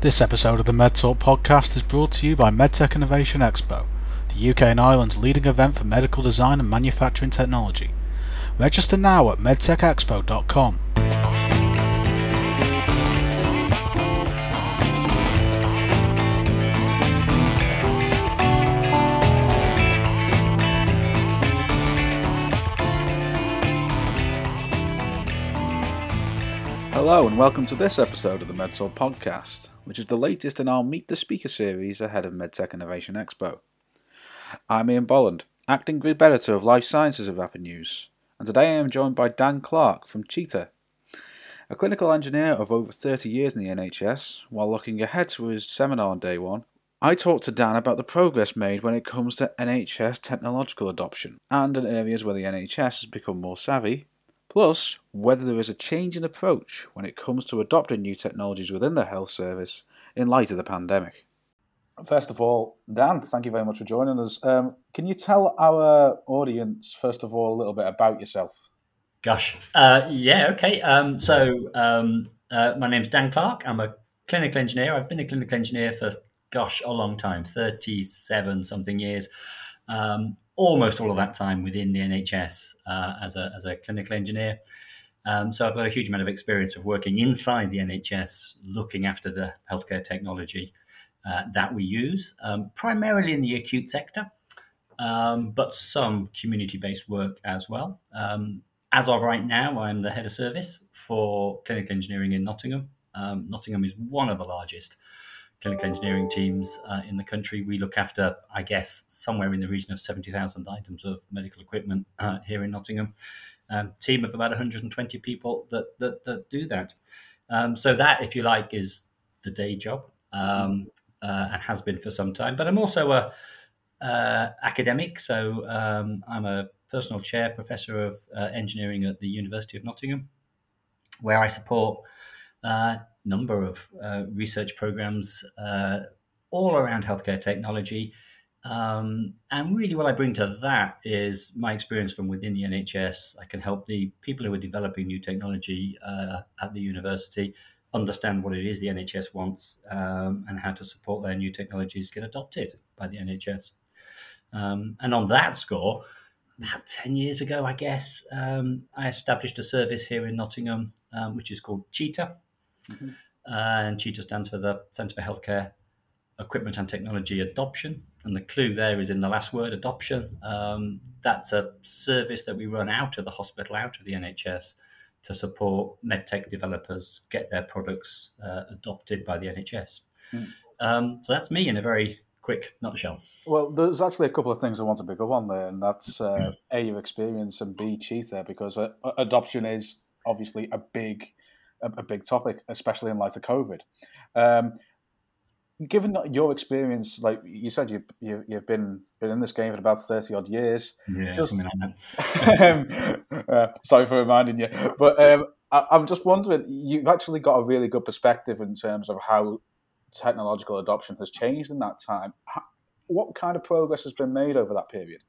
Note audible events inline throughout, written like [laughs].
This episode of the MedTalk podcast is brought to you by MedTech Innovation Expo, the UK and Ireland's leading event for medical design and manufacturing technology. Register now at medtechexpo.com. Hello, and welcome to this episode of the MedSol podcast, which is the latest in our Meet the Speaker series ahead of MedTech Innovation Expo. I'm Ian Bolland, Acting Group Editor of Life Sciences of Rapid News, and today I am joined by Dan Clark from CHEATA. A clinical engineer of over 30 years in the NHS, while looking ahead to his seminar on day one, I talked to Dan about the progress made when it comes to NHS technological adoption, and in areas where the NHS has become more savvy plus whether there is a change in approach when it comes to adopting new technologies within the health service in light of the pandemic. First of all, Dan, thank you very much for joining us. Um, can you tell our audience, first of all, a little bit about yourself? Gosh, uh, yeah, okay. Um, so um, uh, my name's Dan Clark. I'm a clinical engineer. I've been a clinical engineer for, gosh, a long time 37 something years. Um, almost all of that time within the NHS uh, as, a, as a clinical engineer. Um, so I've got a huge amount of experience of working inside the NHS, looking after the healthcare technology uh, that we use, um, primarily in the acute sector, um, but some community-based work as well. Um, as of right now, I'm the head of service for clinical engineering in Nottingham. Um, Nottingham is one of the largest clinical engineering teams uh, in the country. We look after, I guess, somewhere in the region of 70,000 items of medical equipment uh, here in Nottingham. Um, team of about 120 people that, that, that do that. Um, so that, if you like, is the day job um, uh, and has been for some time. But I'm also a uh, academic, so um, I'm a personal chair professor of uh, engineering at the University of Nottingham, where I support uh, number of uh, research programs uh, all around healthcare technology. Um, and really, what I bring to that is my experience from within the NHS. I can help the people who are developing new technology uh, at the university understand what it is the NHS wants um, and how to support their new technologies get adopted by the NHS. Um, and on that score, about 10 years ago, I guess, um, I established a service here in Nottingham, um, which is called CHEATA. Mm-hmm. And CHEATA stands for the Centre for Healthcare Equipment and Technology Adoption. And the clue there is in the last word, adoption. Um, that's a service that we run out of the hospital, out of the NHS, to support medtech developers get their products uh, adopted by the NHS. Mm. Um, so that's me in a very quick nutshell. Well, there's actually a couple of things I want to pick up on there, and that's uh, A, your experience, and B, CHEATA, because uh, adoption is obviously a big a, a big topic, especially in light of COVID. Um, given your experience, like you said, you, you you've been been in this game for about thirty odd years. Yeah, just, something like that. [laughs] um, uh, sorry for reminding you, but um, I, I'm just wondering. You've actually got a really good perspective in terms of how technological adoption has changed in that time. How, what kind of progress has been made over that period?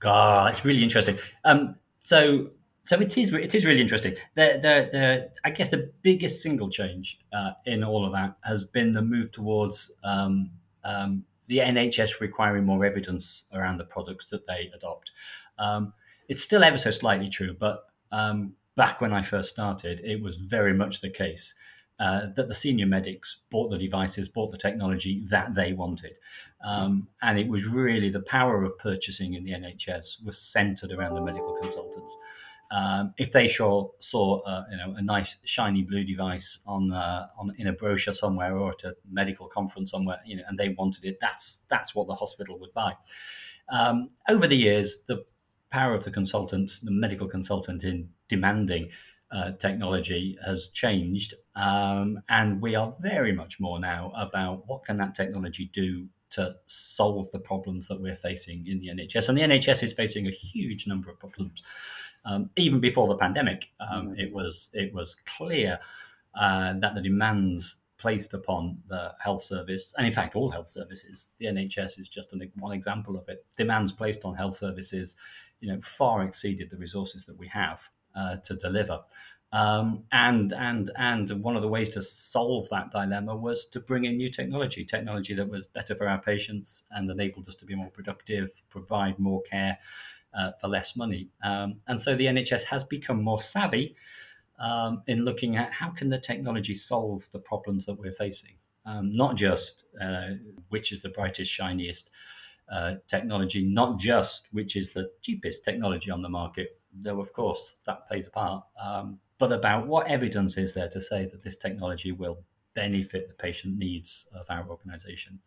God, it's really interesting. Um, so so it is it is really interesting. The the the I guess the biggest single change uh, in all of that has been the move towards um, um, the NHS requiring more evidence around the products that they adopt. Um, it's still ever so slightly true, but um, back when I first started, it was very much the case. Uh, that the senior medics bought the devices, bought the technology that they wanted. Um, and it was really the power of purchasing in the NHS was centered around the medical consultants. Um, if they saw, saw uh, you know a nice shiny blue device on uh, on in a brochure somewhere or at a medical conference somewhere, you know, and they wanted it, that's that's what the hospital would buy. Um, over the years, the power of the consultant, the medical consultant, in demanding uh, technology has changed, um, and we are very much more now about what can that technology do to solve the problems that we're facing in the NHS, and the NHS is facing a huge number of problems. Um, even before the pandemic, um, mm. it was it was clear uh, that the demands placed upon the health service, and in fact all health services, the NHS is just an, one example of it. Demands placed on health services, you know, far exceeded the resources that we have uh, to deliver. Um, and and and one of the ways to solve that dilemma was to bring in new technology, technology that was better for our patients and enabled us to be more productive, provide more care uh, for less money. Um, and so the NHS has become more savvy um, in looking at how can the technology solve the problems that we're facing, um, not just uh, which is the brightest, shiniest uh, technology, not just which is the cheapest technology on the market, though of course that plays a part, um, but about what evidence is there to say that this technology will benefit the patient needs of our organisation.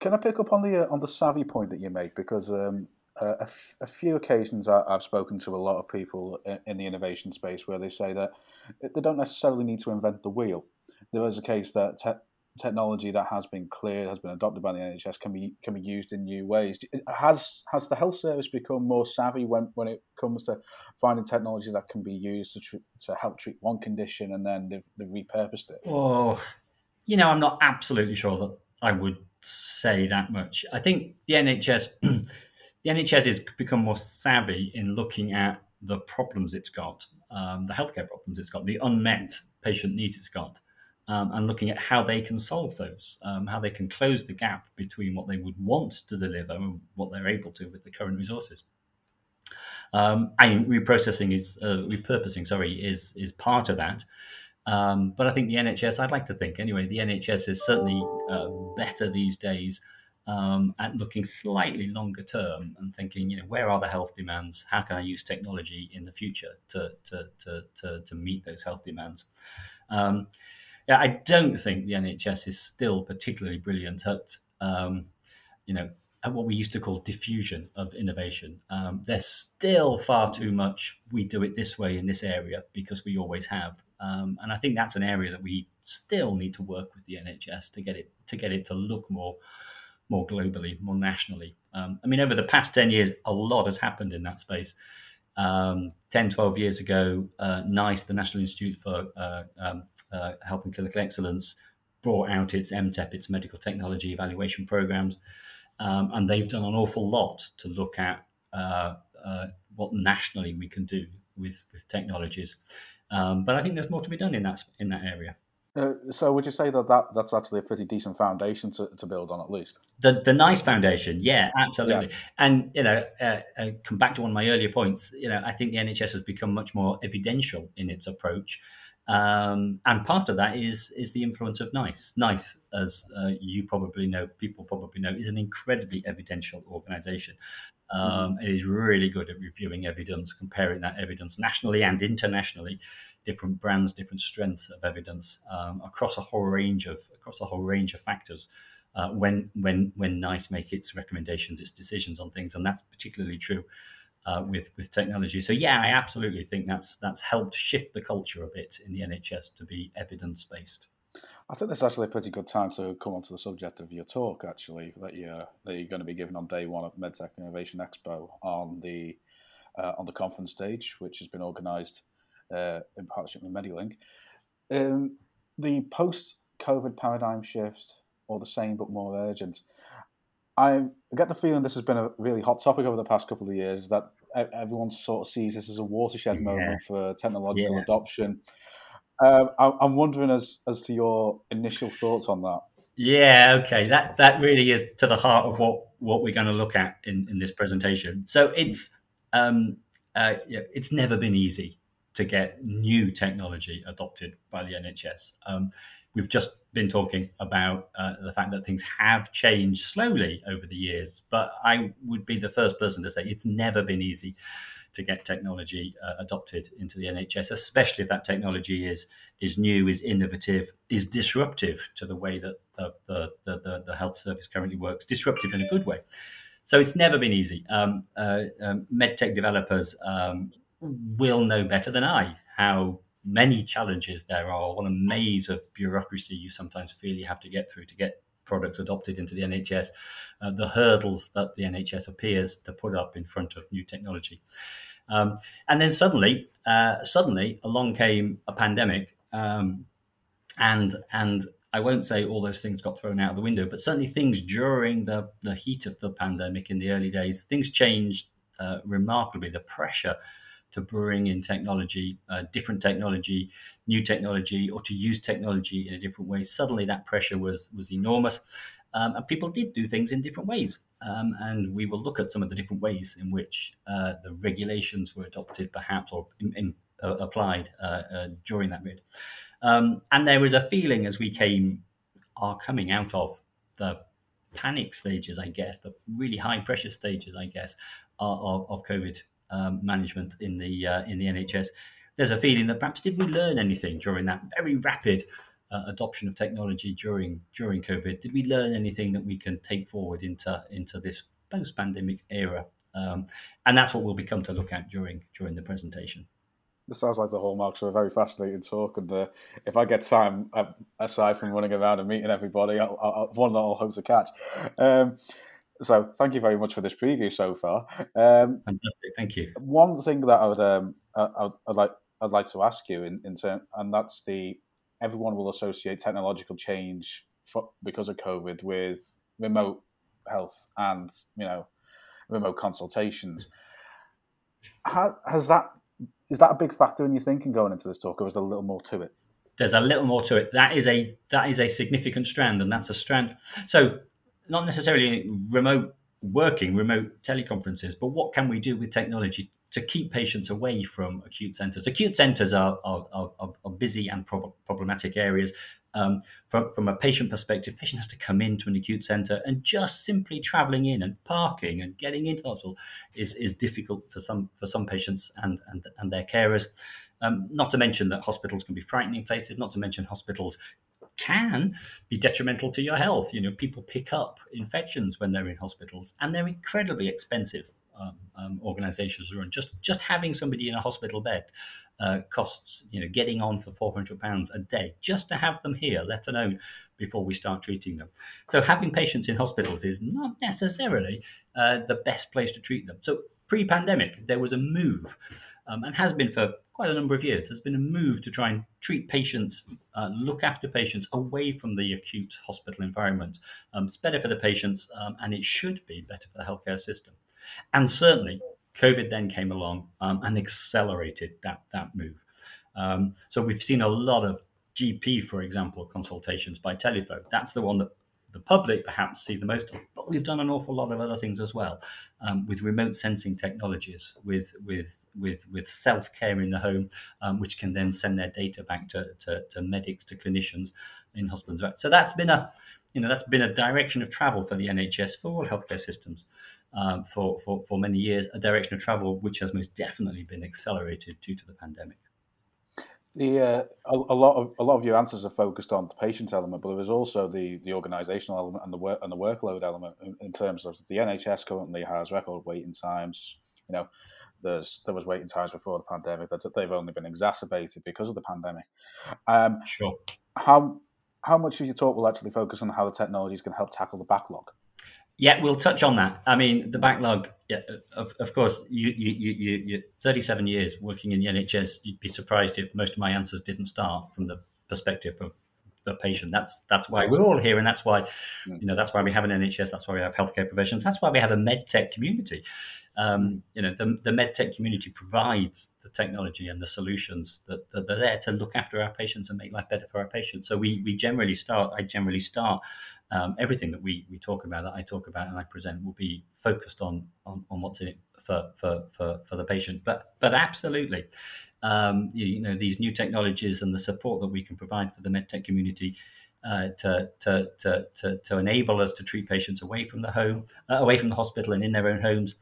Can I pick up on the uh, on the savvy point that you make because um, uh, a, f- a few occasions I, have spoken to a lot of people in, in, the innovation space where they say that they don't necessarily need to invent the wheel. There is a case that te- technology that has been cleared, has been adopted by the NHS, can be can be used in new ways. Has has the health service become more savvy when, when it comes to finding technologies that can be used to tr- to help treat one condition and then they've, they've repurposed it? Oh, you know, I'm not absolutely sure that I would say that much. I think the NHS. [clears throat] the NHS has become more savvy in looking at the problems it's got, um, the healthcare problems it's got, the unmet patient needs it's got, um, and looking at how they can solve those, um, how they can close the gap between what they would want to deliver and what they're able to with the current resources. Um, and reprocessing is uh, repurposing, sorry, is is part of that. Um, but I think the NHS, I'd like to think anyway, the NHS is certainly uh, better these days um, at looking slightly longer term and thinking, you know, where are the health demands? How can I use technology in the future to to to to, to meet those health demands? Um, yeah, I don't think the NHS is still particularly brilliant at, um, you know, at what we used to call diffusion of innovation. Um, there's still far too much. We do it this way in this area because we always have, um, and I think that's an area that we still need to work with the NHS to get it to get it to look more more globally, more nationally. Um, I mean, over the past 10 years, a lot has happened in that space. Um, 10, 12 years ago, uh, NICE, the National Institute for uh, um, uh, Health and Clinical Excellence, brought out its MTEP, its Medical Technology Evaluation Programs. Um, and they've done an awful lot to look at uh, uh, what nationally we can do with, with technologies. Um, but I think there's more to be done in that, in that area. Uh, so would you say that, that that's actually a pretty decent foundation to, to build on at least? The the NICE foundation, yeah, absolutely. Yeah. And you know, uh, uh, come back to one of my earlier points. You know, I think the NHS has become much more evidential in its approach, um, and part of that is is the influence of NICE. NICE, as uh, you probably know, people probably know, is an incredibly evidential organisation. Um, mm-hmm. It is really good at reviewing evidence, comparing that evidence nationally and internationally different brands, different strengths of evidence um, across a whole range of across a whole range of factors. Uh, when when when NICE make its recommendations, its decisions on things, and that's particularly true uh, with with technology. So yeah, I absolutely think that's that's helped shift the culture a bit in the NHS to be evidence based. I think that's actually a pretty good time to come on to the subject of your talk. Actually, that you're that you're going to be giving on day one of MedTech Innovation Expo on the uh, on the conference stage, which has been organised uh, in partnership with Medilink. Um, the post COVID paradigm shift, or the same but more urgent. I get the feeling this has been a really hot topic over the past couple of years that everyone sort of sees this as a watershed yeah. moment for technological yeah. adoption. Uh, I'm wondering as as to your initial thoughts on that. Yeah, okay. That that really is to the heart of what what we're going to look at in, in this presentation. So it's um, uh, it's never been easy to get new technology adopted by the NHS. Um, we've just been talking about uh, the fact that things have changed slowly over the years, but I would be the first person to say it's never been easy to get technology uh, adopted into the NHS, especially if that technology is is new, is innovative, is disruptive to the way that the the, the, the health service currently works, disruptive in a good way. So it's never been easy. Um, uh, um, medtech developers um, will know better than I how many challenges there are, what a maze of bureaucracy you sometimes feel you have to get through to get products adopted into the NHS, uh, the hurdles that the NHS appears to put up in front of new technology. Um, and then suddenly, uh, suddenly along came a pandemic, um, and and I won't say all those things got thrown out of the window, but certainly things during the the heat of the pandemic in the early days, things changed uh, remarkably. The pressure to bring in technology, uh, different technology, new technology, or to use technology in a different way. Suddenly, that pressure was was enormous, um, and people did do things in different ways. Um, and we will look at some of the different ways in which uh, the regulations were adopted, perhaps, or in, in, uh, applied uh, uh, during that period. Um, and there was a feeling as we came, are coming out of the panic stages, I guess, the really high pressure stages, I guess, of, of COVID um, management in the uh, in the NHS. There's a feeling that perhaps did we learn anything during that very rapid uh, adoption of technology during during COVID? Did we learn anything that we can take forward into into this post pandemic era? Um, and that's what we'll become to look at during during the presentation. This sounds like the hallmarks of a very fascinating talk. And uh, if I get time uh, aside from running around and meeting everybody, I'll, I'll, one that I'll hope to catch. Um, so thank you very much for this preview so far. Um, Fantastic, thank you. One thing that I would um, I, would like I'd like to ask you in, in term, and that's the everyone will associate technological change for, because of COVID with remote health and you know remote consultations. How, has that is that a big factor in your thinking going into this talk, or is there a little more to it? There's a little more to it. That is a that is a significant strand, and that's a strand. So not necessarily remote working, remote teleconferences, but what can we do with technology to keep patients away from acute centres? Acute centres are, are, are, are busy and prob- problematic areas. Um, from, from a patient perspective, patient has to come into an acute centre, and just simply travelling in and parking and getting into hospital is, is difficult for some for some patients and and, and their carers. Um, not to mention that hospitals can be frightening places. Not to mention hospitals can be detrimental to your health. You know, people pick up infections when they're in hospitals, and they're incredibly expensive um, um, organizations run. Just just having somebody in a hospital bed uh, costs, you know, getting on for four hundred pounds a day just to have them here, let alone before we start treating them. So having patients in hospitals is not necessarily uh, the best place to treat them. So pre-pandemic, there was a move, um, and has been for quite a number of years. There's been a move to try and treat patients, uh, look after patients away from the acute hospital environment. Um, it's better for the patients, um, and it should be better for the healthcare system. And certainly, COVID then came along um, and accelerated that that move. Um, so we've seen a lot of GP, for example, consultations by telephone. That's the one that the public perhaps see the most of. But we've done an awful lot of other things as well, um, with remote sensing technologies, with with with with self care in the home, um, which can then send their data back to, to, to medics, to clinicians in hospitals. So that's been a you know that's been a direction of travel for the NHS for all healthcare systems. Um, for, for, for many years, a direction of travel which has most definitely been accelerated due to the pandemic. The uh, a, a, lot of a lot of your answers are focused on the patient element, but there is also the the organisational element and the work and the workload element in, in, terms of the NHS currently has record waiting times. You know, there's there was waiting times before the pandemic that they've only been exacerbated because of the pandemic. Um, sure. How how much of your talk will actually focus on how the technologies can help tackle the backlog? Yeah, we'll touch on that. I mean, the backlog, yeah, of, of course, you, you, you, you, 37 years working in the NHS, you'd be surprised if most of my answers didn't start from the perspective of the patient. That's that's why we're all here, and that's why you know that's why we have an NHS. That's why we have healthcare professions. That's why we have a medtech community. Um, you know, the the medtech community provides the technology and the solutions that, that are there to look after our patients and make life better for our patients. So we we generally start. I generally start um, everything that we, we talk about, that I talk about and I present, will be focused on on, on what's in it for, for, for, for the patient. But but absolutely, um, you, you, know these new technologies and the support that we can provide for the medtech community. Uh, to, to, to, to, to enable us to treat patients away from the home, uh, away from the hospital, and in their own homes,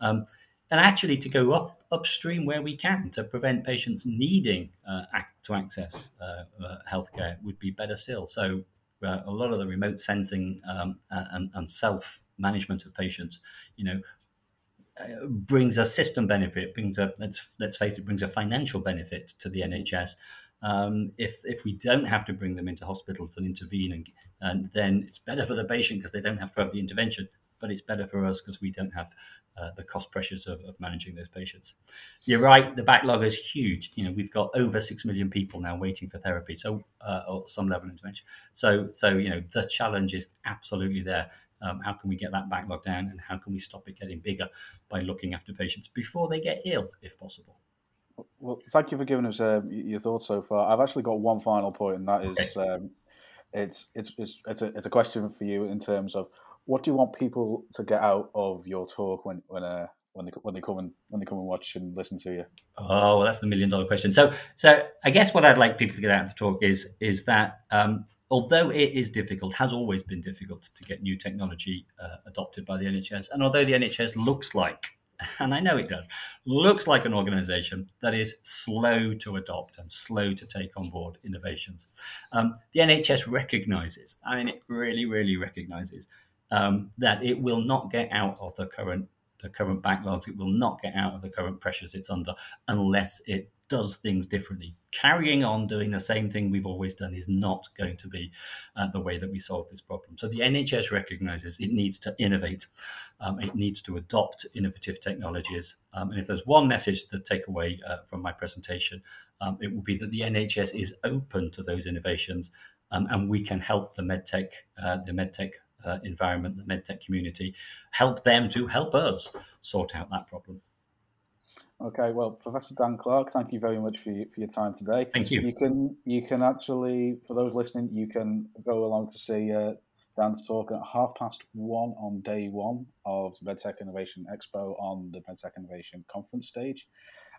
um, and actually to go up upstream where we can to prevent patients needing uh, act, to access uh, uh, healthcare would be better still. So a lot of the remote sensing um, and, and self management of patients, you know, uh, brings a system benefit, brings a let's let's face it, brings a financial benefit to the NHS. Um, if if we don't have to bring them into hospitals and intervene, and, and then it's better for the patient because they don't have to have the intervention, but it's better for us because we don't have uh, the cost pressures of, of, managing those patients. You're right, the backlog is huge. You know, we've got over six million people now waiting for therapy, so uh, or some level of intervention. So, so you know, the challenge is absolutely there. Um, how can we get that backlog down, and how can we stop it getting bigger by looking after patients before they get ill, if possible? Well, thank you for giving us um, your thoughts so far. I've actually got one final point, and that is okay. um, it's, it's it's it's a it's a question for you in terms of what do you want people to get out of your talk when when uh, when they when they come and when they come and watch and listen to you? Oh, well, that's the million dollar question. So so I guess what I'd like people to get out of the talk is is that um, although it is difficult, has always been difficult to get new technology uh, adopted by the NHS, and although the NHS looks like [laughs] and I know it does, looks like an organization that is slow to adopt and slow to take on board innovations. Um, the NHS recognizes, I mean, it really, really recognizes um, that it will not get out of the current the current backlogs. It will not get out of the current pressures it's under unless it does things differently. Carrying on doing the same thing we've always done is not going to be uh, the way that we solve this problem. So the NHS recognizes it needs to innovate, um, it needs to adopt innovative technologies. Um, and if there's one message to take away uh, from my presentation, um, it will be that the NHS is open to those innovations um, and we can help the medtech, uh, the medtech uh, environment, the medtech community, help them to help us sort out that problem. Okay, well, Professor Dan Clark, thank you very much for, you, for your time today. Thank you. You can you can actually, for those listening, you can go along to see uh, Dan's talk at half past one on day one of the MedTech Innovation Expo on the MedTech Innovation Conference stage,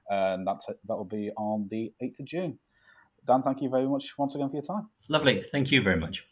and that's that will be on the eighth of June. Dan, thank you very much once again for your time. Lovely, thank you very much.